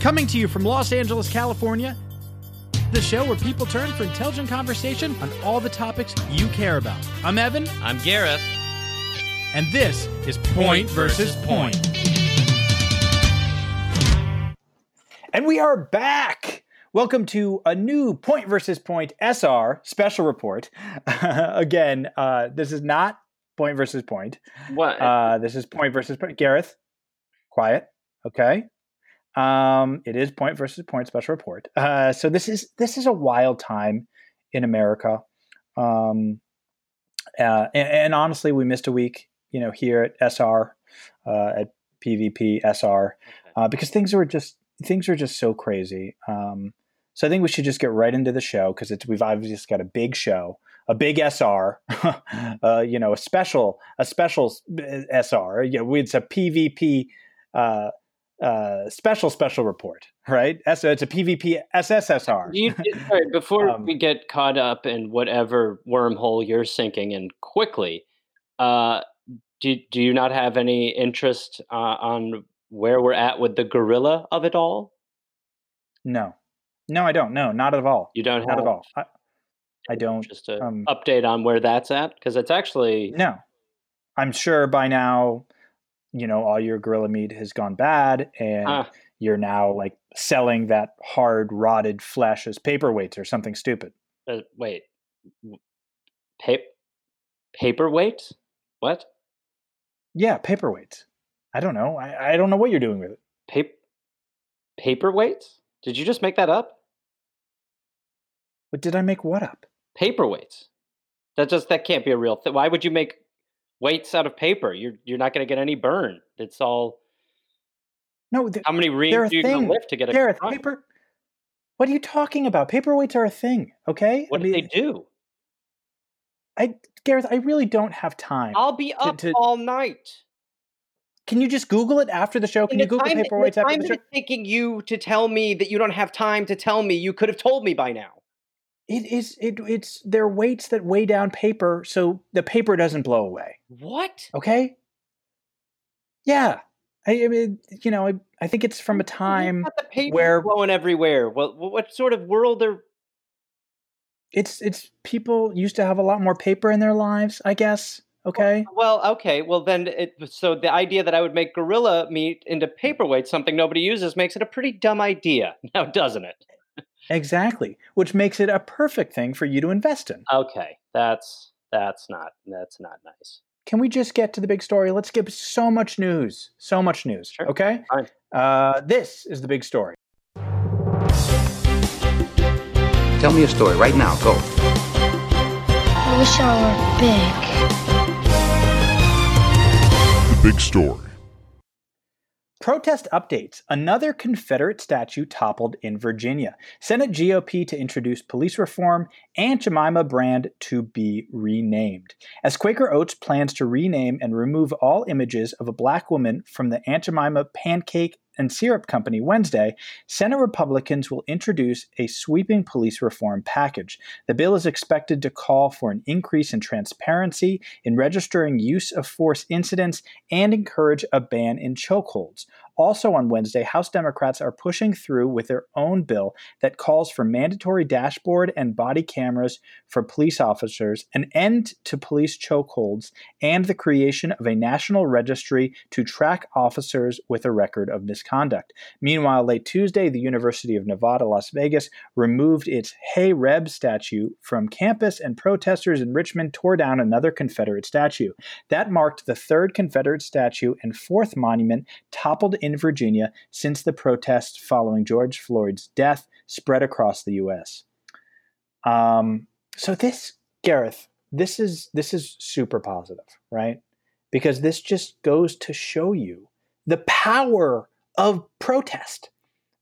Coming to you from Los Angeles, California, the show where people turn for intelligent conversation on all the topics you care about. I'm Evan, I'm Gareth. and this is Point versus Point. And we are back. Welcome to a new Point versus Point SR special report. Again, uh, this is not Point versus Point. What? Uh, this is Point versus Point. Gareth, quiet. Okay. Um, it is Point versus Point special report. Uh, so this is this is a wild time in America. Um, uh, and, and honestly, we missed a week. You know, here at SR, uh, at PvP SR, uh, because things were just things are just so crazy. Um, so I think we should just get right into the show because it's we've obviously just got a big show, a big SR, uh, you know, a special a special SR. You know, it's a PvP uh, uh, special special report, right? So it's a PvP SSSR. You, sorry, before Um, we get caught up in whatever wormhole you're sinking in quickly, uh, do, do you not have any interest uh, on where we're at with the gorilla of it all? No, no, I don't. No, not at all. You don't Not have at all. I, I don't. just an um, update on where that's at? Because it's actually No, I'm sure by now, you know, all your gorilla meat has gone bad, and Ah. you're now like selling that hard rotted flesh as paperweights or something stupid. uh, wait, pa- paperweight? What? Yeah, paperweights. I don't know. I, I don't know what you're doing with it. Pa- paperweights? Did you just make that up? But did I make what up? paperweights. That just that can't be a real thing. Why would you make weights out of paper? You're you're not going to get any burn. It's all No, th- how many reams a you thing. to lift to get a Gareth, paper. What are you talking about? Paperweights are a thing. Okay. What I do they do? I Gareth, I really don't have time. I'll be up to- all night. Can you just Google it after the show? Can In you Google paperweights the after the show? it's taking you to tell me that you don't have time to tell me, you could have told me by now. It is. It, it's they're weights that weigh down paper, so the paper doesn't blow away. What? Okay. Yeah. I, I mean, you know, I, I think it's from a time. got the paper where- blowing everywhere. Well, what sort of world are? It's it's people used to have a lot more paper in their lives. I guess. Okay. Well, okay. Well, then, it, so the idea that I would make gorilla meat into paperweight, something nobody uses, makes it a pretty dumb idea, now doesn't it? Exactly. Which makes it a perfect thing for you to invest in. Okay, that's that's not that's not nice. Can we just get to the big story? Let's skip so much news. So much news. Sure. Okay. Fine. Uh, this is the big story. Tell me a story right now. Go. I wish I were big. The big story. Protest updates. Another Confederate statue toppled in Virginia. Senate GOP to introduce police reform. Aunt Jemima brand to be renamed. As Quaker Oats plans to rename and remove all images of a black woman from the Aunt Jemima Pancake and Syrup Company Wednesday, Senate Republicans will introduce a sweeping police reform package. The bill is expected to call for an increase in transparency in registering use of force incidents and encourage a ban in chokeholds. Also on Wednesday, House Democrats are pushing through with their own bill that calls for mandatory dashboard and body cameras for police officers, an end to police chokeholds, and the creation of a national registry to track officers with a record of misconduct. Meanwhile, late Tuesday, the University of Nevada, Las Vegas removed its Hey Reb statue from campus, and protesters in Richmond tore down another Confederate statue. That marked the third Confederate statue and fourth monument toppled in Virginia since the protests following George Floyd's death spread across the U.S. Um, so this, Gareth, this is this is super positive, right? Because this just goes to show you the power of protest.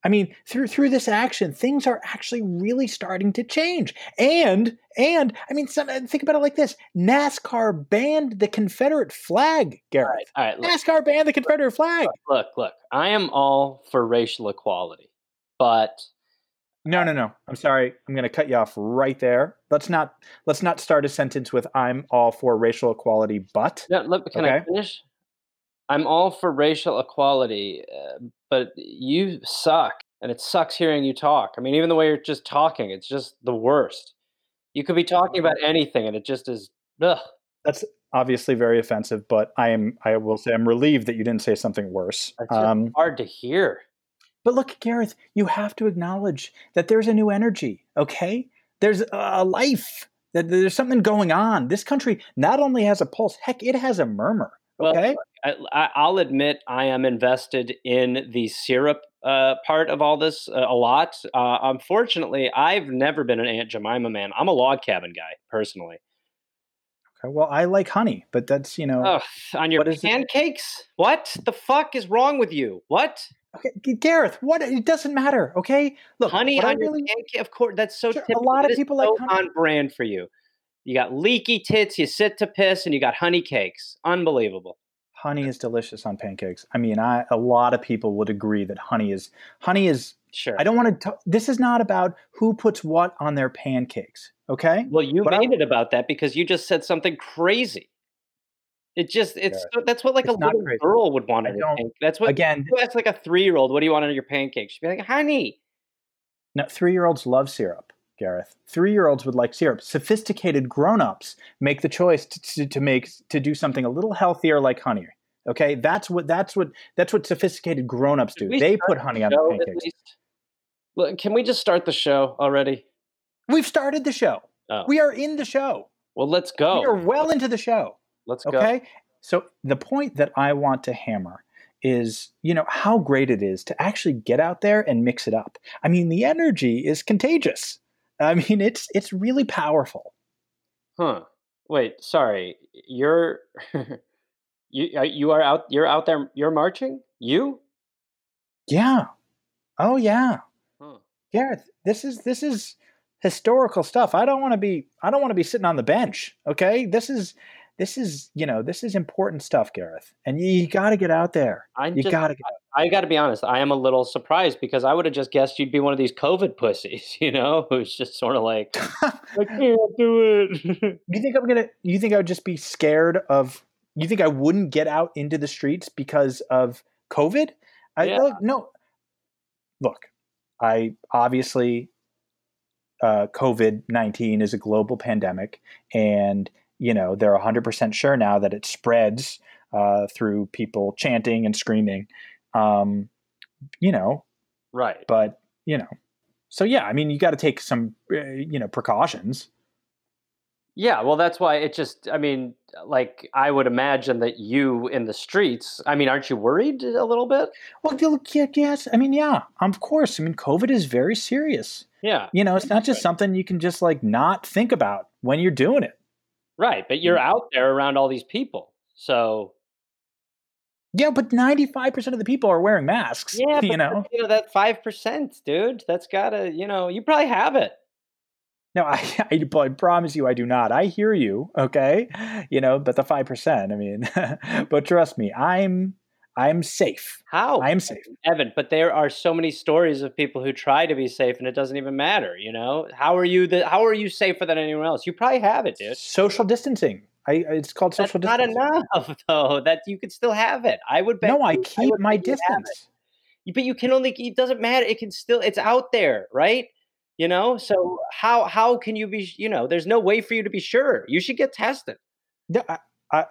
I mean, through through this action, things are actually really starting to change. And and I mean, some, uh, think about it like this: NASCAR banned the Confederate flag, Gareth. All right, look, NASCAR banned the Confederate flag. look, look. I am all for racial equality, but No, no, no. I'm sorry. I'm going to cut you off right there. Let's not let's not start a sentence with "I'm all for racial equality," but no, look, can I finish? I'm all for racial equality, uh, but you suck and it sucks hearing you talk. I mean, even the way you're just talking, it's just the worst. You could be talking about anything, and it just is. Ugh. That's obviously very offensive, but I am. I will say I'm relieved that you didn't say something worse. It's Um, hard to hear. but look, Gareth, you have to acknowledge that there's a new energy. Okay, there's a life. That there's something going on. This country not only has a pulse, heck, it has a murmur. Well, Okay, I, I- I'll admit I am invested in the syrup uh, part of all this uh, a lot. Uh, unfortunately, I've never been an Aunt Jemima man. I'm a log cabin guy personally. okay. Well, I like honey, but that's you know. On your What pancakes? What the fuck is wrong with you? What Okay, Gareth, what? It doesn't matter. Okay, look, honey I on your really- pancake? Of course, that's so Sure, a lot of people like so honey. on brand for you. You got leaky tits, you sit to piss, and you got honey cakes. Unbelievable. honey is delicious on pancakes. I mean, I a lot of people would agree that honey is honey is. Sure. I don't want to. This is not about who puts what on their pancakes. Okay, Well, you But I- it about that because you just said something crazy. It just it's so, that's what like It's a little crazy. girl would want on her pancake. That's what again, That's like a three year old, what do you want on your pancake? She'd be like, honey. no, three-year-olds love syrup. Gareth, three-year-olds would like syrup. Sophisticated grown-ups make the choice to, to, to make to do something a little healthier, like honey. Okay, that's what that's what that's what sophisticated grown-ups do. They put honey on Show, their pancakes. Look, can we just start the show already? We've started the show. Oh. We are in the show. Well, let's go. We are well into the show. Let's go. Okay. So the point that I want to hammer is, you know, how great it is to actually get out there and mix it up. I mean, the energy is contagious. I mean, it's it's really powerful. Huh. Wait, sorry. You're you are- you are out you're out there you're marching? You? Yeah. Oh yeah. Huh. Gareth, this is this is historical stuff. I don't want to be I don't want to be sitting on the bench. Okay? This is this is, you know, this is important stuff, Gareth. And you, you got to get out there. I'm You got to get I got to be honest. I am a little surprised because I would have just guessed you'd be one of these COVID pussies, you know, who's just sort of like, I can't do it. You think I'm gonna? You think I would just be scared of? You think I wouldn't get out into the streets because of COVID? I Yeah. look, no. Look, I obviously, uh, COVID nineteen is a global pandemic, and you know they're hundred percent sure now that it spreads uh, through people chanting and screaming. Um, you know, right. but you know, so yeah, I mean, you got to take some, uh, you know, precautions. Yeah, well, that's why it just, I mean, like, I would imagine that you in the streets, I mean, aren't you worried a little bit? Well, yes. I mean, yeah, of course. I mean, COVID is very serious. Yeah, You know, it's not just something you can just like not think about when you're doing it. Right. But you're out there around all these people. So, Yeah, but 95% of the people are wearing masks. yeah, you know? you know, that 5%, dude, that's gotta, you know, you probably have it. No, I, I, I promise you I do not. I hear you, okay? You know, but the 5%, I mean, but trust me, I'm I'm safe. How? I am safe. Evan, but there are so many stories of people who try to be safe and it doesn't even matter, you know? How are you the how are you safer than anyone else? You probably have it, dude. Social distancing. I it's called social That's social not enough though. That you could still have it. I would bet No, I keep would my bet you have it. distance. But you can only it doesn't matter. It can still it's out there, right? You know? So how how can you be you know, there's no way for you to be sure. You should get tested. No, I, I,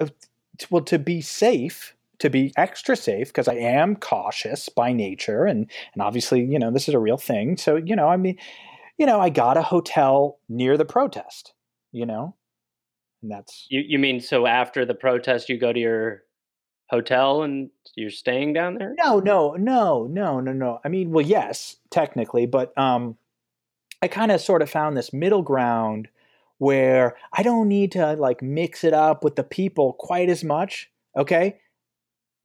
well, to be safe, to be extra safe, because I am cautious by nature, and and obviously, you know, this is a real thing. So, you know, I mean, you know, I got a hotel near the protest. You know, and that's You you mean so after the protest you go to your hotel and you're staying down there? no, no, no, no, no, no. I mean, well, yes, technically, but um, I kind of sort of found this middle ground where I don't need to like mix it up with the people quite as much. Okay.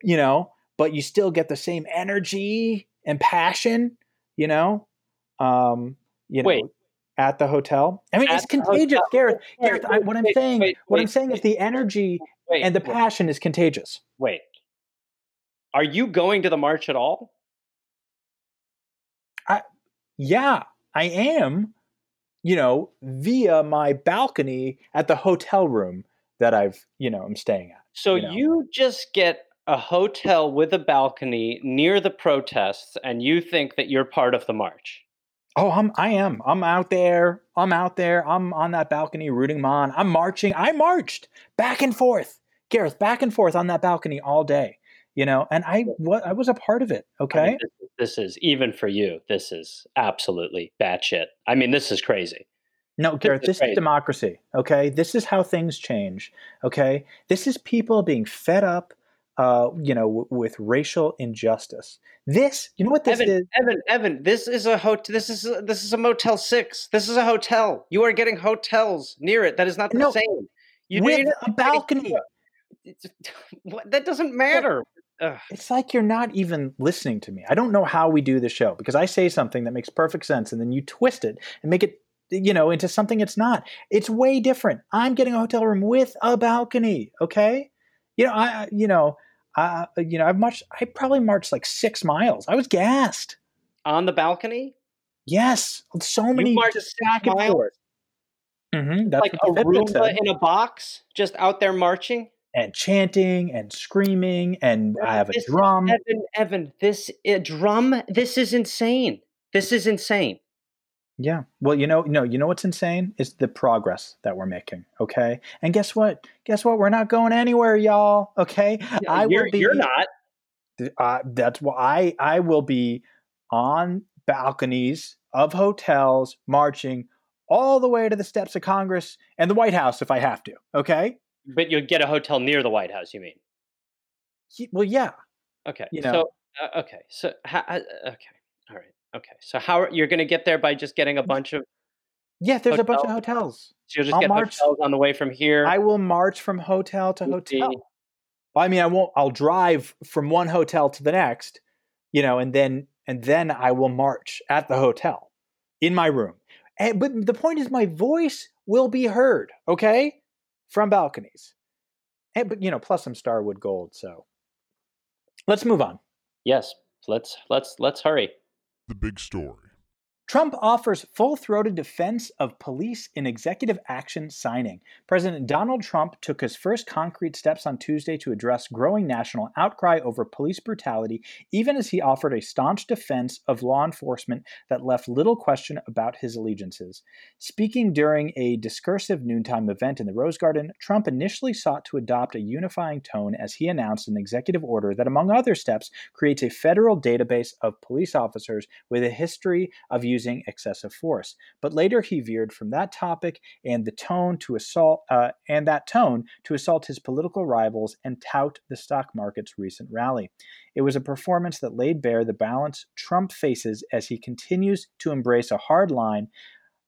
You know, but you still get the same energy and passion, you know, um, you know, at the hotel. I mean, At it's contagious, hotel? Gareth. Wait, Gareth, I, what I'm wait, saying, wait, what I'm wait, saying is the energy Wait, and the wait, passion is contagious. wait. Are you going to the march at all? I, Yeah, I am, you know, via my balcony at the hotel room that I've, you know, I'm staying at. So You know. you just get a hotel with a balcony near the protests, and you think that you're part of the march. Oh, I'm I am. I'm out there. I'm out there. I'm on that balcony rooting them on. I'm marching. I marched back and forth. Gareth, back and forth on that balcony all day. You know, and I what I was a part of it. Okay. I mean, this, this, is even for you, this is absolutely batshit. I mean, this is crazy. No, Gareth, this, this is democracy. Okay. This is how things change. Okay. This is people being fed up uh, you know, w- with racial injustice. This, you know what this Evan, is? Evan, Evan, this is a hotel. This is a, this is a Motel Six. This is a hotel. You are getting hotels near it. That is not the no, same. You with a balcony. that doesn't matter. Ugh. It's like you're not even listening to me. I don't know how we do the show because I say something that makes perfect sense and then you twist it and make it you know into something it's not. It's way different. I'm getting a hotel room with a balcony, okay? You know, I you know, uh, you know, I've marched. I probably marched like six miles. I was gassed on the balcony. Yes, so many. You marched. Mm-hmm, that's like a Roomba in a box, just out there marching and chanting and screaming, and Evan, I have a drum. Evan, Evan, this a drum. This is insane. This is insane. Yeah. Well, you know, no, you know what's insane is the progress that we're making. Okay. And guess what? Guess what? We're not going anywhere, y'all. Okay. Yeah, I will be. You're not. Uh, that's why I I will be on balconies of hotels marching all the way to the steps of Congress and the White House if I have to. Okay. But you'll get a hotel near the White House. You mean? Well, yeah. Okay. You know. So uh, okay. So uh, okay. All right. Okay, so how you're going to get there by just getting a bunch of yeah, there's hotels? a bunch of hotels. So you'll just I'll get march, hotels on the way from here. I will march from hotel to hotel. I mean, I won't. I'll drive from one hotel to the next, you know, and then and then I will march at the hotel in my room. And, but the point is, my voice will be heard. Okay, from balconies. And, but you know, plus some Starwood Gold. So let's move on. Yes, let's let's let's hurry the big story. Trump offers full throated defense of police in executive action signing. President Donald Trump took his first concrete steps on Tuesday to address growing national outcry over police brutality, even as he offered a staunch defense of law enforcement that left little question about his allegiances. Speaking during a discursive noontime event in the Rose Garden, Trump initially sought to adopt a unifying tone as he announced an executive order that, among other steps, creates a federal database of police officers with a history of using using excessive force. But later he veered from that topic and the tone to assault uh, and that tone to assault his political rivals and tout the stock market's recent rally. It was a performance that laid bare the balance Trump faces as he continues to embrace a hard line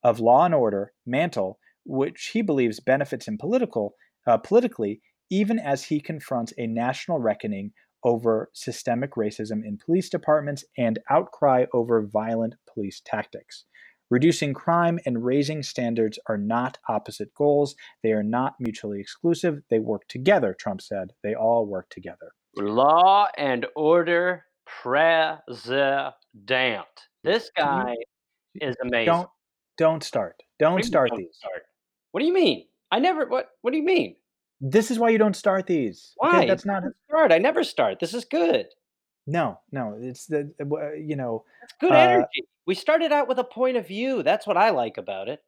of law and order mantle, which he believes benefits him political uh, politically, even as he confronts a national reckoning over systemic racism in police departments and outcry over violent police tactics. Reducing crime and raising standards are not opposite goals. They are not mutually exclusive. They work together, Trump said. They all work together. Law and order president. This guy is amazing. Don't don't start. Don't what start don't these. Start? What do you mean? I never what what do you mean? This is why you don't start these. Why? Okay, that's not a start. I never start. This is good. No, no, it's the you know. It's good uh, energy. We started out with a point of view. That's what I like about it.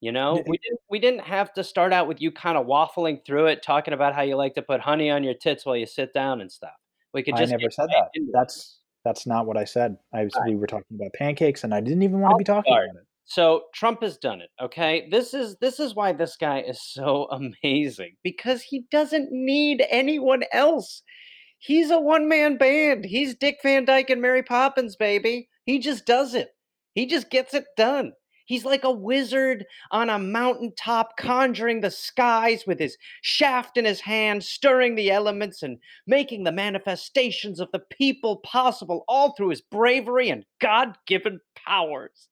You know, we didn't we didn't have to start out with you kind of waffling through it, talking about how you like to put honey on your tits while you sit down and stuff. We could just. I never said that. That's that's not what I said. I was, right. we were talking about pancakes, and I didn't even want I'll to be talking start. about it. So Trump has done it, okay? This is this is why this guy is so amazing because he doesn't need anyone else. He's a one-man band. He's Dick Van Dyke and Mary Poppins, baby. He just does it. He just gets it done. He's like a wizard on a mountaintop, conjuring the skies with his shaft in his hand, stirring the elements and making the manifestations of the people possible, all through his bravery and God given powers.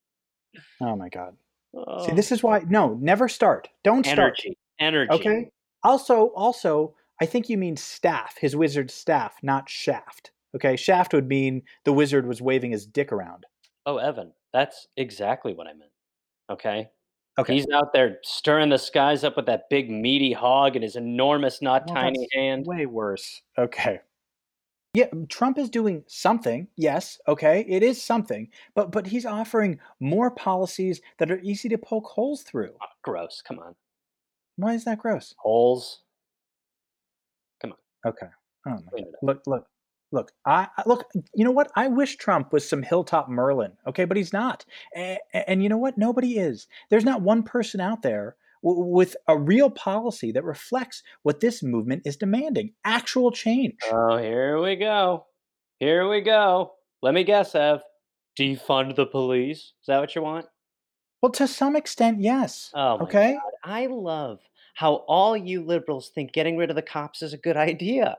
Oh my god. Oh. See, this is why no, never start. Don't start. Energy. Energy. Okay. Also, also, I think you mean staff, his wizard staff, not shaft. Okay, shaft would mean the wizard was waving his dick around. Oh, Evan, that's exactly what I meant. Okay. Okay. He's out there stirring the skies up with that big meaty hog and his enormous, not well, tiny hand. Way worse. Okay. Yeah, Trump is doing something. Yes, okay, it is something, but but he's offering more policies that are easy to poke holes through. Oh, gross. Come on. Why is that gross? Holes. Come on. Okay. Oh my God. Look, look, look. I look. You know what? I wish Trump was some hilltop Merlin. Okay, but he's not. And, and you know what? Nobody is. There's not one person out there w- with a real policy that reflects what this movement is demanding: actual change. Oh, here we go. Here we go. Let me guess, Ev. Defund the police. Is that what you want? well, to some extent, yes. Oh my okay. God. I love how all you liberals think getting rid of the cops is a good idea.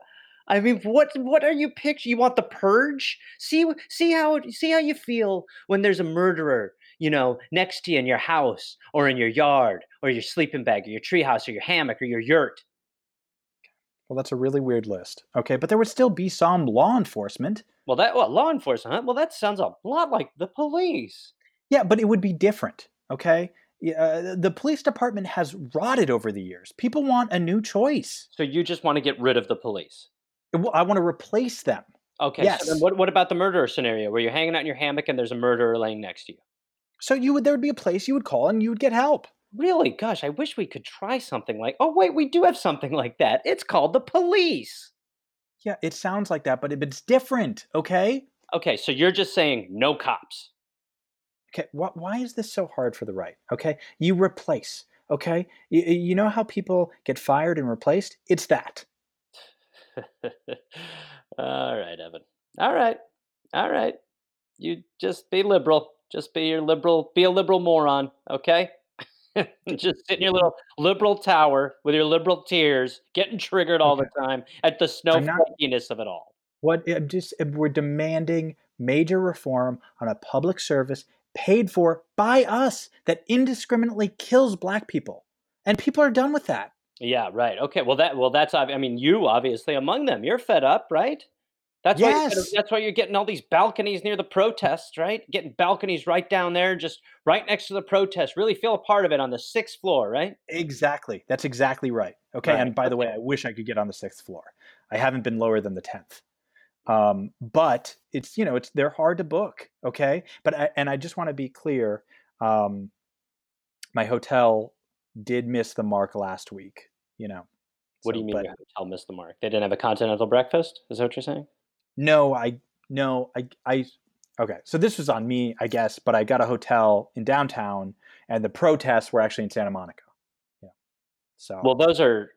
I mean, what what are you picturing? You want the purge? See see how see how you feel when there's a murderer, you know, next to you in your house or in your yard or your sleeping bag or your treehouse or your hammock or your yurt. Well, that's a really weird list. Okay, but there would still be some law enforcement. Well, that well, law enforcement. Huh? Well, that sounds a lot like the police. Yeah, but it would be different. Okay. Yeah, uh, the police department has rotted over the years. People want a new choice. So you just want to get rid of the police. Well, I want to replace them. Okay. So Yes. then what what about the murderer scenario where you're hanging out in your hammock and there's a murderer laying next to you? So you would there would be a place you would call and you would get help. Really? Gosh, I wish we could try something like. Oh wait, we do have something like that. It's called the police. Yeah, it sounds like that, but it- it's different. Okay. Okay, so you're just saying no cops. Okay. Wh- why is this so hard for the right? Okay. You replace. Okay. You, you know how people get fired and replaced? It's that. All right, Evan. All right. All right. You just be liberal. Just be your liberal. Be a liberal moron. Okay. just sit in your little liberal tower with your liberal tears, getting triggered all the time at the snowflakiness of it all. What eh, I'm just eh, we're demanding major reform on a public service paid for by us that indiscriminately kills black people. And people are done with that. Yeah, right. Okay. Well, that well, that's I mean, you obviously among them. You're fed up, right? That's why. You're, Yes. that's why you're getting all these balconies near the protests, right? Getting balconies right down there, just right next to the protest. Really feel a part of it on the sixth floor, right? Exactly. That's exactly right. Okay. Right, And by the way, I wish I could get on the sixth floor. I haven't been lower than the tenth. Um, but it's you know it's they're hard to book. Okay. But I, and I just want to be clear. Um, my hotel did miss the mark last week. You know. What do you mean but- your hotel missed the mark? They didn't have a continental breakfast. Is that what you're saying? No, I no, I I okay. So this was on me, I guess, but I got a hotel in downtown and the protests were actually in Santa Monica. Yeah. So Well, those are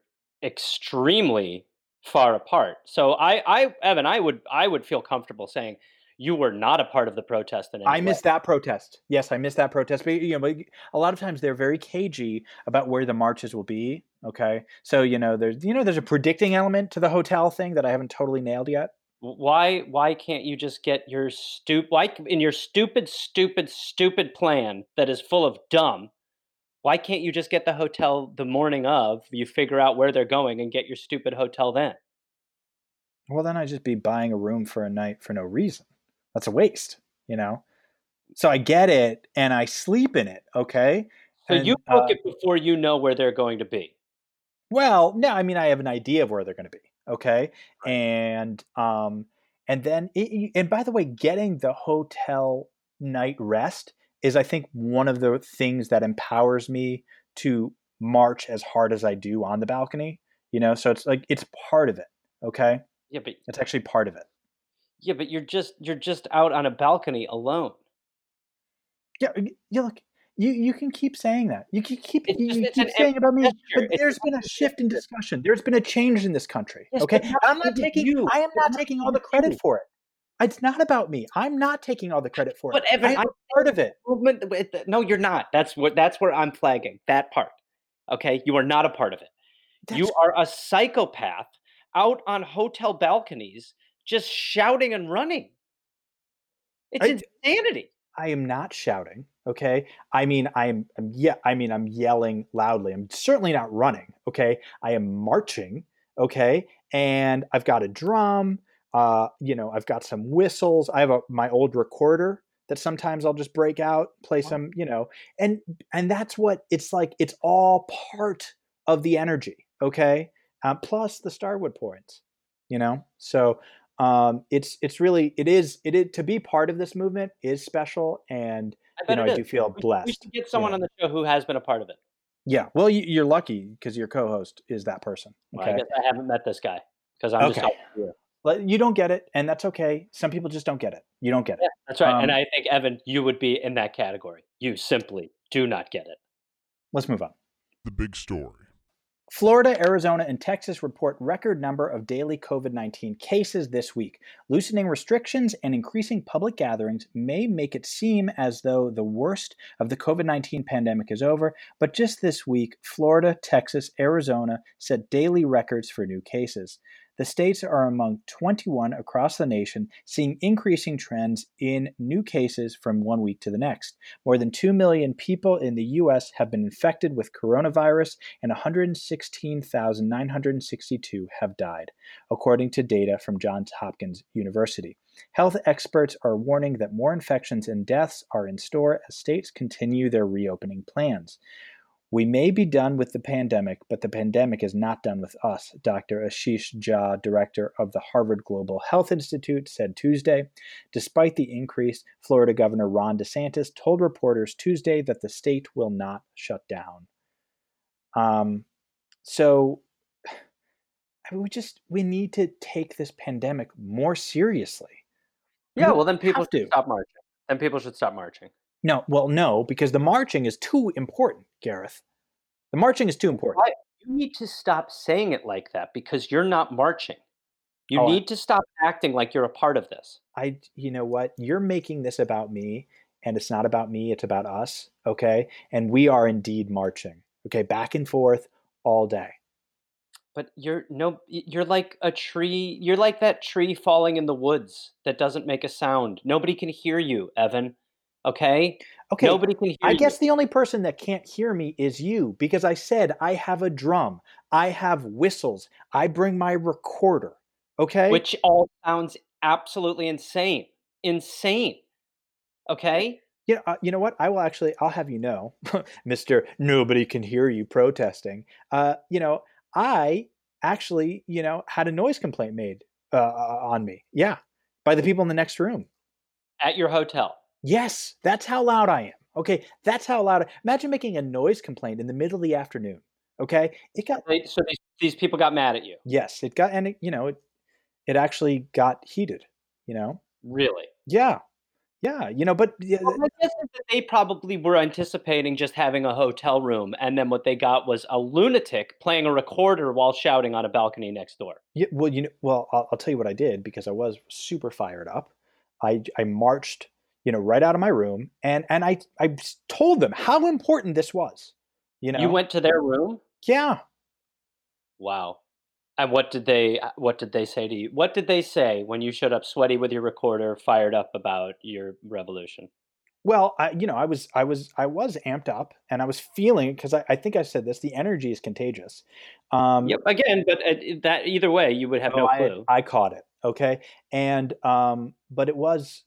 extremely far apart. So I, I, Evan, I would, I would feel comfortable saying you were not a part of the protest in I way. missed that protest. Yes, I missed that protest. But you know, but a lot of times they're very cagey about where the marches will be. Okay. So, you know, there's you know, there's a predicting element to the hotel thing that I haven't totally nailed yet. Why why can't you just get your stup why in your stupid stupid stupid plan that is full of dumb why can't you just get the hotel the morning of you figure out where they're going and get your stupid hotel then Well, then I'd just be buying a room for a night for no reason. That's a waste, you know? So I get it and I sleep in it, okay? so And, you book uh, it before you know where they're going to be Well, no, I mean I have an idea of where they're going to be, okay? And um and then it, and by the way, getting the hotel night rest is I think one of the things that empowers me to march as hard as I do on the balcony, you know? So it's like it's part of it, okay? yeah but It's actually part of it. yeah but you're just you're just out on a balcony alone Yeah, y- you look. You you can keep saying that. You can keep It's you, you it's keep saying about me, gesture. but there's been a shift in discussion. There's been a change in this country. Yes, okay, I'm not taking. you. I am not taking all the credit you. for it. It's not about me. I'm not taking all the credit for But it. I I'm a part of it. movement no you're not that's what that's where i'm flagging that part okay you are not a part of it you That's- are a psychopath out on hotel balconies just shouting and running it's I- insanity I am not shouting. Okay. I mean, I'm, I'm yeah. I mean, I'm yelling loudly. I'm certainly not running. Okay. I am marching. Okay. And I've got a drum. Uh, you know, I've got some whistles. I have a my old recorder that sometimes I'll just break out, play some. You know, and and that's what it's like. It's all part of the energy. Okay. Uh, plus the Starwood points. You know. So um, it's it's really it is it is to be part of this movement is special, and I you know I do feel We, we blessed. should get someone Yeah. on the show who has been a part of it. Yeah, well, you, you're lucky because your co-host is that person. Well, I Okay, guess I haven't met this guy because I'm just Okay. talking to you. You don't get it, and that's okay. Some people just don't get it. You don't get it. Yeah, that's right. and Um, I think Evan, you would be in that category. You simply do not get it. Let's move on. The big story. Florida, Arizona, and Texas report record number of daily COVID 19 cases this week. Loosening restrictions and increasing public gatherings may make it seem as though the worst of the COVID 19 pandemic is over, but just this week, Florida, Texas, Arizona set daily records for new cases. The states are among 21 across the nation, seeing increasing trends in new cases from one week to the next. More than 2 million people in the U.S. have been infected with coronavirus, and 116,962 have died, according to data from Johns Hopkins University. Health experts are warning that more infections and deaths are in store as states continue their reopening plans. We may be done with the pandemic, but the pandemic is not done with us, Dr. Ashish Jha, director of the Harvard Global Health Institute, said Tuesday. Despite the increase, Florida Governor Ron DeSantis told reporters Tuesday that the state will not shut down. Um, so I mean, we just we need to take this pandemic more seriously. Yeah, don't well, then people should to. stop marching. Then people should stop marching. No, well, no, because the marching is too important, Gareth. The marching is too important. You need to stop saying it like that because you're not marching. You Oh, I- need to stop acting like you're a part of this. I, you know what? You're making this about me, and it's not about me. It's about us. Okay, and we are indeed marching. Okay, back and forth all day. But you're no, you're like a tree. You're like that tree falling in the woods that doesn't make a sound. Nobody can hear you, Evan. Okay, Okay, nobody can hear I you. guess the only person that can't hear me is you because I said I have a drum, I have whistles, I bring my recorder. Okay, which all sounds absolutely insane. Insane. Okay. you know, uh, you know what? I will actually, I'll have you know, Mister Nobody can hear you protesting. Uh, you know, I actually, you know, had a noise complaint made uh, on me. Yeah, by the people in the next room. At your hotel. Yes, that's how loud I am. Okay, that's how loud. I, imagine making a noise complaint in the middle of the afternoon. Okay, it got They- So these, these people got mad at you. yes, it got and it, you know it, it actually got heated. You know, Really? yeah, yeah, you know, but yeah, Well, my guess is that they probably were anticipating just having a hotel room, and then what they got was a lunatic playing a recorder while shouting on a balcony next door. Yeah, well, you know, well, I'll, I'll tell you what I did because I was super fired up. I I marched, you know, right out of my room, and and I I told them how important this was. You know, You went to their room. yeah. Wow. And what did they uh, what did they say to you? What did they say when you showed up sweaty with your recorder, fired up about your revolution? Well, I you know I was I was I was amped up, and I was feeling because I, I think I said this. The energy is contagious. Um, Yep. Again, but uh, that either way, you would have so no I, clue. I caught it. Okay, and um, but it was,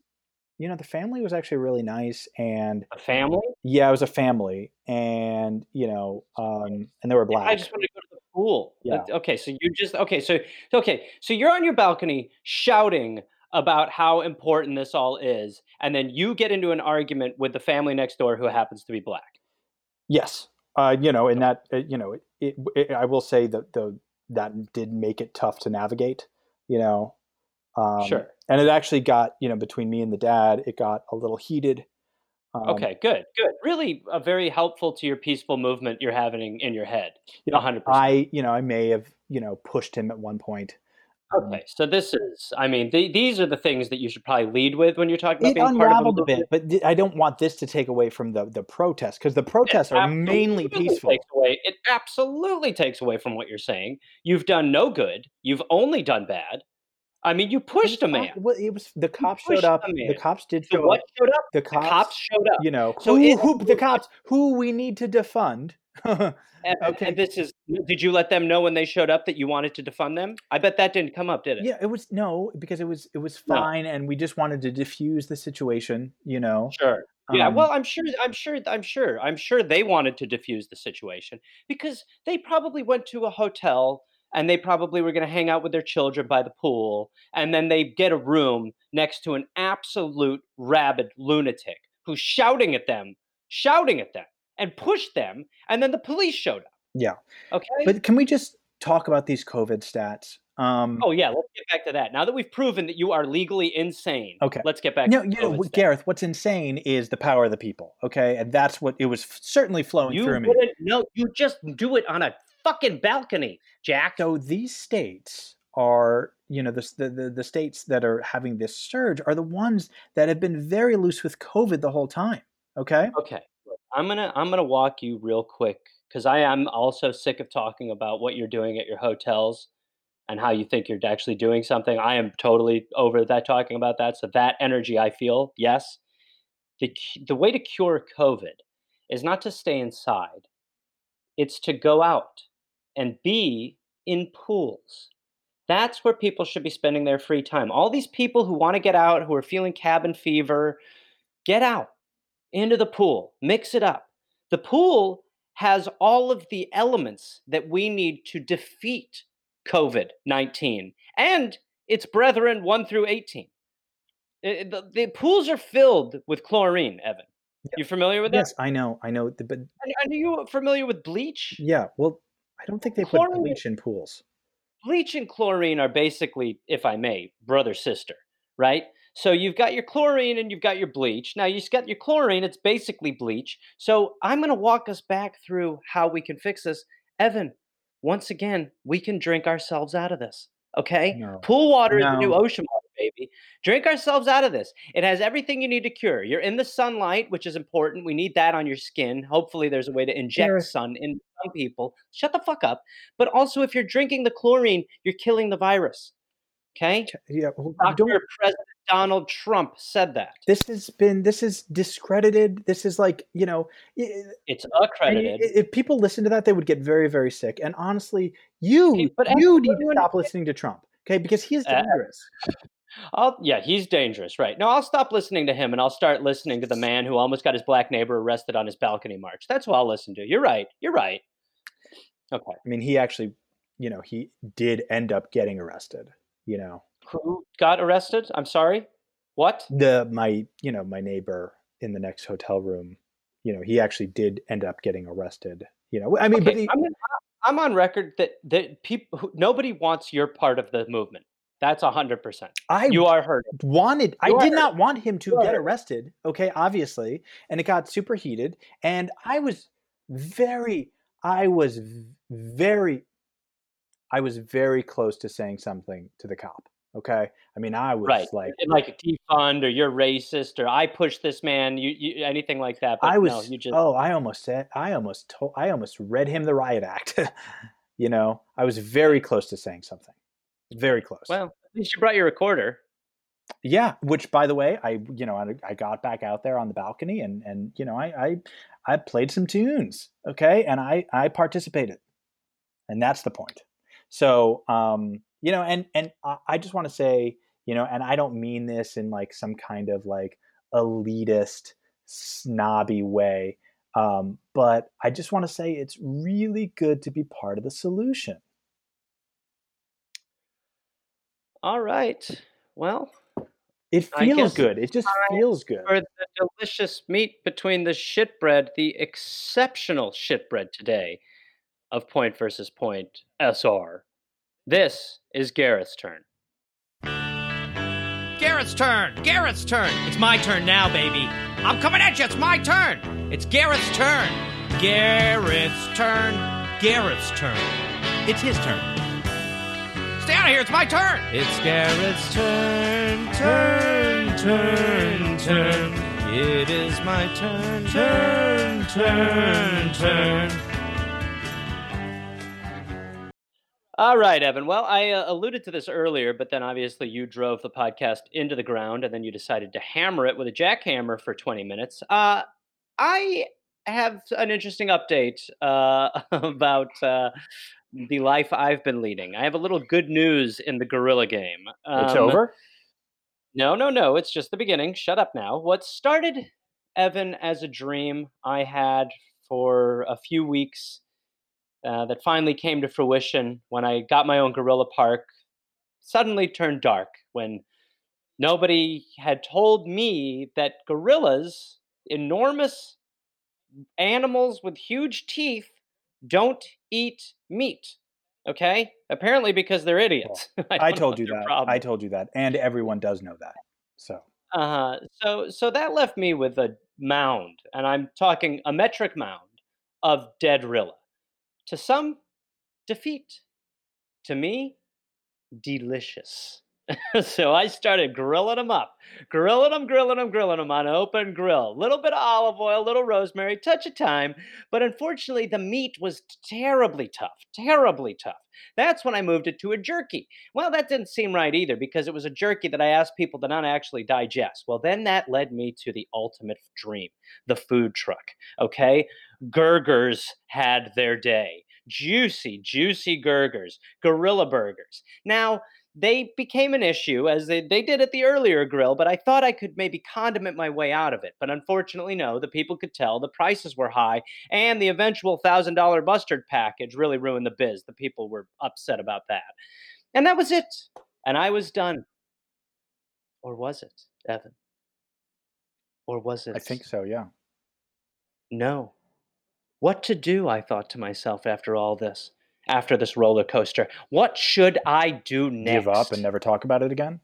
you know, the family was actually really nice, and A family. yeah, it was a family, and you know, um, and they were black. I just want to go to the pool. Yeah. Okay, so you just okay, so okay, so you're on your balcony shouting about how important this all is, and then you get into an argument with the family next door who happens to be black. Yes, uh, you know, and that uh, you know, it, it, it, I will say that the that did make it tough to navigate. You know, um, Sure. and it actually got you know between me and the dad, it got a little heated. Um, Okay, good, good. Really, uh, very helpful to your peaceful movement you're having in your head. you know, hundred percent. I you know I may have you know pushed him at one point. Um, Okay, so this is, I mean, th- these are the things that you should probably lead with when you're talking about It being part of a unraveled a bit, but I don't want this to take away from the the protests because the protests are mainly peaceful. Takes away, it absolutely takes away from what you're saying. You've done no good. You've only done bad. I mean, you pushed a man. Well, it was the cops showed up. the The cops did So show what up. showed up? The The cops, cops showed up. you know, So who, it- who the cops who we need to defund. And, Okay. and this is. Did you let them know when they showed up that you wanted to defund them? I bet that didn't come up, did it? yeah, it was no because it was it was No. fine, and we just wanted to diffuse the situation. You know. Sure. Yeah, Um, well, I'm sure, I'm sure, I'm sure, I'm sure they wanted to diffuse the situation because they probably went to a hotel and they probably were going to hang out with their children by the pool. And then they get a room next to an absolute rabid lunatic who's shouting at them, shouting at them, and pushed them. And then the police showed up. Yeah. Okay. But can we just talk about these COVID stats? Um, oh yeah, let's get back to that. Now that we've proven that you are legally insane, Okay. let's get back. no, to you know. Gareth, what's insane is the power of the people. Okay, and that's what it was certainly flowing you through me. wouldn't. You just do it on a fucking balcony, Jack. So these states are, you know, the, the the the states that are having this surge are the ones that have been very loose with COVID the whole time. Okay. Okay, I'm gonna I'm gonna walk you real quick because I am also sick of talking about what you're doing at your hotels and how you think you're actually doing something. I am totally over that talking about that. So that energy I feel, yes. The the way to cure COVID is not to stay inside. It's to go out and be, in pools. That's where people should be spending their free time. All these people who want to get out, who are feeling cabin fever, get out into the pool, mix it up. The pool has all of the elements that we need to defeat COVID 19 and its brethren 1 through 18. Uh, The, the pools are filled with chlorine, Evan. You familiar with that? Yes, I know, I know, but And Are you familiar with bleach? yeah, well, I don't think they put bleach in pools. bleach and chlorine are basically, if I may, brother sister, right? So you've got your chlorine and you've got your bleach. Now you've got your chlorine, it's basically bleach. So I'm going to walk us back through how we can fix this. Evan, once again, we can drink ourselves out of this. Okay? No. Pool water is the new ocean water, baby. Drink ourselves out of this. It has everything you need to cure. You're in the sunlight, which is important. We need that on your skin. Hopefully, there's a way to inject Gareth. sun in some people. Shut the fuck up. But also, if you're drinking the chlorine, you're killing the virus. Okay? Yeah, well, don't President Donald Trump said that. this has been this is discredited this is like you know It's accredited. if people listen to that they would get very very sick and honestly you Okay, but you need to stop listening to trump okay because he is Uh, dangerous I'll, yeah, he's dangerous, right? No, I'll stop listening to him and I'll start listening to the man who almost got his black neighbor arrested on his balcony march. That's what I'll listen to. You're right. You're right. Okay. i mean he actually you know he did end up getting arrested you know Who got arrested? I'm sorry. What? the my you know my neighbor in the next hotel room you know he actually did end up getting arrested you know i mean but Okay, he, I'm, I'm on record that that people nobody wants your part of the movement. That's a hundred percent. i You are heard. wanted i did are- not want him to you get arrested okay obviously and it got super heated and i was very i was very i was very close to saying something to the cop okay i mean i was Right. like like a defund or you're racist or I push this man. You, you anything like that? But i was no, you just oh i almost said i almost told i almost read him the riot act you know i was very close to saying something very close well. At least you brought your recorder. Yeah, which by the way, I you know I, I got back out there on the balcony and and you know I I, I played some tunes, okay, and I I participated, and that's the point. So um you know and and I, I just want to say you know and I don't mean this in like some kind of like elitist snobby way, um, but I just want to say it's really good to be part of the solution. All right. Well, It feels good. It just feels good. for the delicious meat between the shitbread, the exceptional shitbread today of Point versus Point SR. This is Gareth's turn. Gareth's turn. Gareth's turn. It's my turn now, baby. I'm coming at you. It's my turn. It's Gareth's turn. Gareth's turn. Gareth's turn. It's his turn. Stay out of here. It's my turn. It's Gareth's turn. Turn, turn, turn. It is my turn. Turn, turn, turn. All right, Evan. Well, I uh, alluded to this earlier, but then obviously you drove the podcast into the ground and then you decided to hammer it with a jackhammer for 20 minutes. Uh, I have an interesting update uh, about uh, the life I've been leading. I have a little good news in the Gorilla game. it's Um, over. No, no, no. It's just the beginning. Shut up now. What started, Evan, as a dream I had for a few weeks uh, that finally came to fruition when I got my own gorilla park suddenly turned dark when nobody had told me that gorillas, enormous animals with huge teeth, don't eat meat. Okay? Apparently because they're idiots. I, told you that. Problem. I told you that. And everyone does know that. So uh-huh. So so that left me with a mound, and I'm talking a metric mound of dead Rilla. To some, defeat. To me, delicious. so I started grilling them up, grilling them, grilling them, grilling them on an open grill. Little bit of olive oil, little rosemary, touch of thyme. But unfortunately, the meat was terribly tough, terribly tough. That's when I moved it to a jerky. Well, that didn't seem right either because it was a jerky that I asked people to not actually digest. Well, then that led me to the ultimate dream the food truck. Okay? Gurgers had their day juicy, juicy Gurgers, Gorilla Burgers. Now, they became an issue as they, they did at the earlier grill, but I thought I could maybe condiment my way out of it. But unfortunately, no, the people could tell the prices were high, and the eventual $1,000 mustard package really ruined the biz. The people were upset about that. And that was it. And I was done. Or was it, Evan? Or was it? I think so, yeah. No. What to do, I thought to myself after all this, after this roller coaster. What should I do next? Give up and never talk about it again?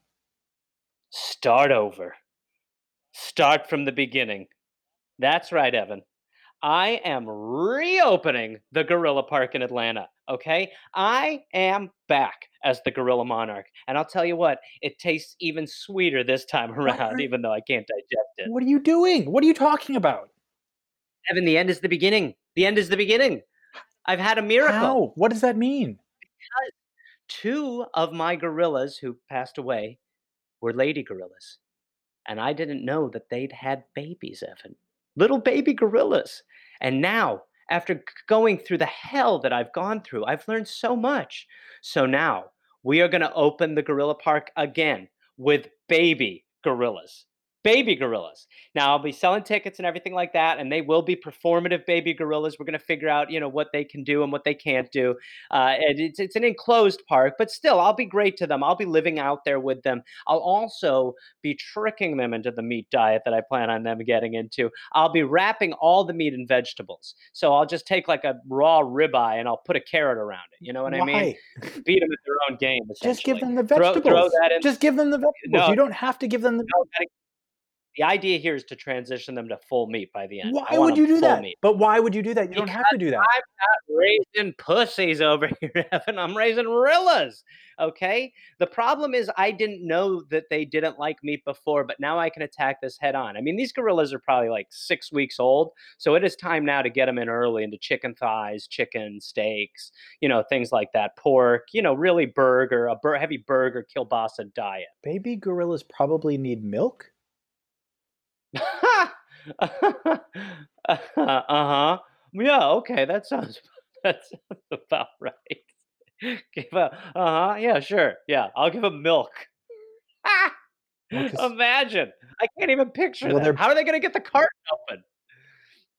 Start over. Start from the beginning. That's right, Evan. I am reopening the Gorilla Park in Atlanta. Okay. I am back as the Gorilla Monarch. And I'll tell you what, it tastes even sweeter this time around, even though I can't digest it. What are you doing? What are you talking about? Evan, the end is the beginning. The end is the beginning. I've had a miracle. How? What does that mean? Because two of my gorillas who passed away were lady gorillas. And I didn't know that they'd had babies, Evan. Little baby gorillas. And now, after going through the hell that I've gone through, I've learned so much. So now we are going to open the gorilla park again with baby gorillas baby gorillas. Now I'll be selling tickets and everything like that, and they will be performative baby gorillas. We're going to figure out, you know, what they can do and what they can't do. Uh, and it's it's an enclosed park, but still, I'll be great to them. I'll be living out there with them. I'll also be tricking them into the meat diet that I plan on them getting into. I'll be wrapping all the meat in vegetables. So I'll just take like a raw ribeye and I'll put a carrot around it. You know what Why? I mean? Beat them at their own game. Just give them the vegetables. Throw, throw just give them the vegetables. No, you don't have to give them the. No, the idea here is to transition them to full meat by the end. Why would you do that? Meat. But why would you do that? You because don't have to do that. I'm not raising pussies over here, Evan. I'm raising rillas. Okay. The problem is I didn't know that they didn't like meat before, but now I can attack this head on. I mean, these gorillas are probably like six weeks old, so it is time now to get them in early into chicken thighs, chicken steaks, you know, things like that, pork. You know, really burger, a bur- heavy burger kielbasa diet. Baby gorillas probably need milk. Uh huh. Yeah. Okay. That sounds that sounds about right. give a uh huh. Yeah. Sure. Yeah. I'll give them milk. well, Imagine. I can't even picture well, that. How are they going to get the carton open?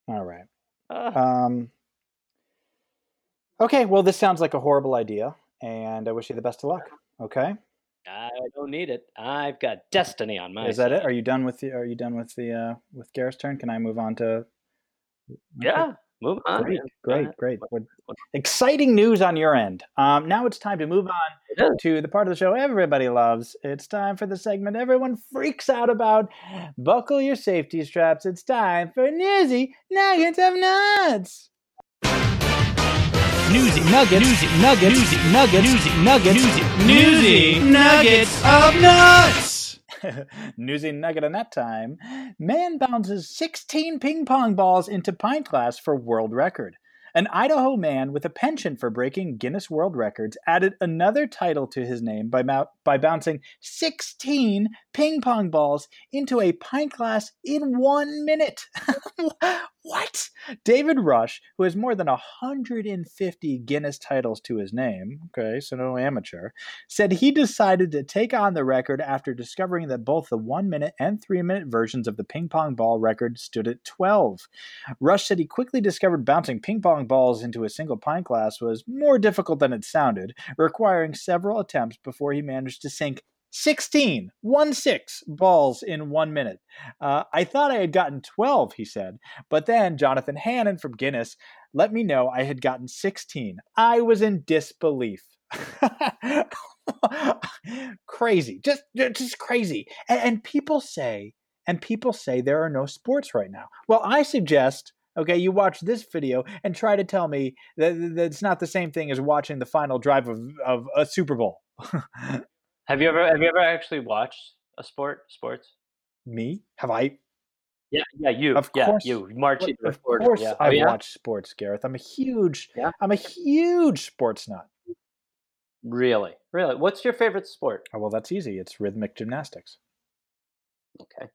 All right. Uh. Um. Okay. Well, this sounds like a horrible idea, and I wish you the best of luck. Okay. I don't need it. I've got destiny on my. Is that side. it? Are you done with the? Are you done with the? Uh, with Gareth's turn? Can I move on to? Yeah, move on. Great, great, great. Exciting news on your end. Um, now it's time to move on to the part of the show everybody loves. It's time for the segment everyone freaks out about. Buckle your safety straps. It's time for Newsy Nuggets of Nuts. Newsy Nuggets. Newsy Nuggets. Newsy Nuggets. Newsy Nuggets. Newsy, newsy Nuggets of Nuts. Newsy Nugget of Nut time. Man bounces 16 ping pong balls into pint glass for world record. An Idaho man with a penchant for breaking Guinness World Records added another title to his name by, by bouncing 16 ping pong balls into a pint glass in one minute. what? David Rush, who has more than 150 Guinness titles to his name, okay, so no amateur, said he decided to take on the record after discovering that both the one minute and three minute versions of the ping pong ball record stood at 12. Rush said he quickly discovered bouncing ping pong balls into a single pint glass was more difficult than it sounded, requiring several attempts before he managed to sink 16, one six balls in one minute. Uh, I thought I had gotten 12, he said, but then Jonathan Hannon from Guinness let me know I had gotten 16. I was in disbelief. crazy, just just crazy. And, and people say, and people say there are no sports right now. Well, I suggest Okay, you watch this video and try to tell me that, that it's not the same thing as watching the final drive of, of a Super Bowl. have you ever have you ever actually watched a sport sports? Me? Have I? Yeah, yeah, you. Of yeah, course. you. March. Of course, yeah. I oh, yeah? watch sports, Gareth. I'm a huge, Yeah? I'm a huge sports nut. Really, really. What's your favorite sport? Oh, well, that's easy. It's rhythmic gymnastics. Okay.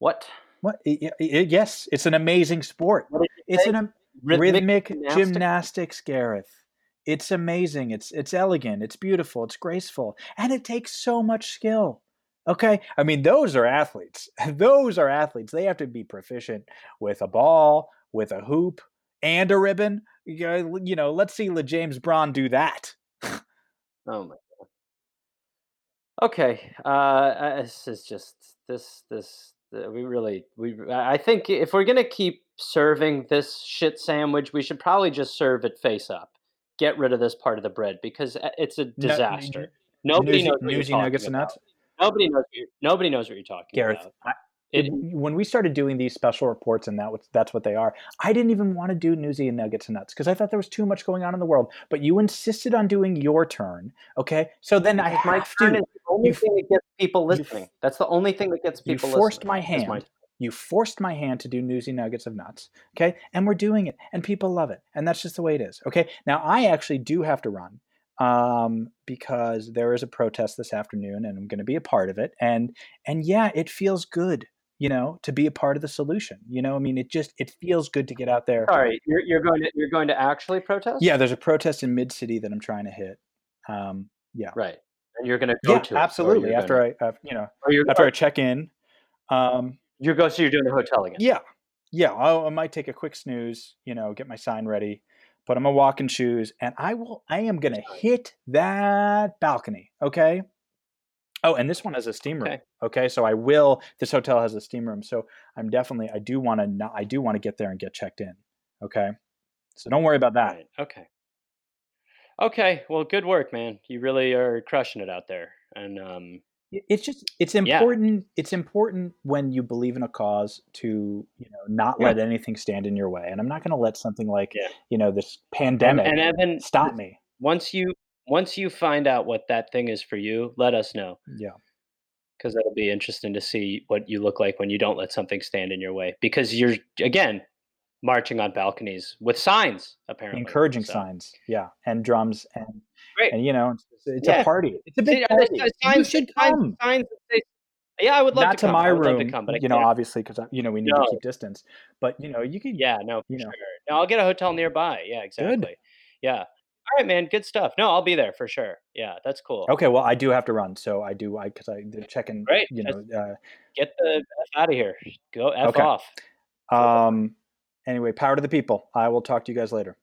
What? What? Yes, it's an amazing sport. What did you It's say? an Rhythmic rhythmic, gymnastics? gymnastics, Gareth. It's amazing. It's it's elegant. It's beautiful. It's graceful, and it takes so much skill. Okay, I mean those are athletes. Those are athletes. They have to be proficient with a ball, with a hoop, and a ribbon. You know, let's see Le James Braun do that. Oh my god. Okay, uh, uh, this is just this this uh, we really we I think if we're gonna keep serving this shit sandwich, we should probably just serve it face up. Get rid of this part of the bread because uh, it's a No- disaster. Nobody knows what you're newsy talking nuggets and about. nuts. Nobody knows. What you're, nobody knows what you're talking Gareth, about. I, It, when we started doing these special reports and that was, that's what they are, I didn't even want to do newsy and nuggets and nuts because I thought there was too much going on in the world. But you insisted on doing your turn, okay? So then I my have turn to. is the only You- thing that gets people you- listening. That's the only thing that gets people. You forced listening. my hand. You forced my hand to do newsy nuggets of nuts, okay? And we're doing it, and people love it, and that's just the way it is, okay? Now I actually do have to run um, because there is a protest this afternoon, and I'm going to be a part of it, and and yeah, it feels good, you know, to be a part of the solution. You know, I mean, it just it feels good to get out there. Sorry, you're, you're going to you're going to actually protest? Yeah, there's a protest in Mid City that I'm trying to hit. Um, yeah, Right. And you're going to go yeah, to absolutely. After gonna- I, uh, you know, after I check in. Um, you go, so you're doing the hotel again. Yeah, yeah. I'll, I might take a quick snooze. You know, get my sign ready, put on my walking shoes, and I will. I am gonna hit that balcony. Okay. Oh, and this one has a steam room. Okay. Okay, so I will. This hotel has a steam room, so I'm definitely. I do want to. Not, I do want to get there and get checked in. Okay. So don't worry about that. Right. Okay. Okay. Well, good work, man. You really are crushing it out there. And um, It's just. It's Yeah. important. It's important when you believe in a cause to you know not Yeah. let anything stand in your way. And I'm not going to let something like Yeah. you know this and, pandemic and Evan, stop me. once you once you find out what that thing is for you, let us know Yeah. because that'll be interesting to see what you look like when you don't let something stand in your way. Because you're again marching on balconies with signs, apparently encouraging So- signs yeah and drums and Great. and you know it's, it's Yeah. a party it's a big party si- you should signs, come signs say, yeah, I would love not to to come. my room to come, but you know can't. obviously because you know we need No. to keep distance but you know you could Yeah, no, for you know. sure. No, I'll get a hotel nearby. Yeah, exactly. Yeah. All right, man. Good stuff. No, I'll be there for sure. Yeah, that's cool. okay well i do have to run so i do i because i did checking Right. you know uh, Get the f out of here. Go f Okay. off. um anyway power to the people i will talk to you guys later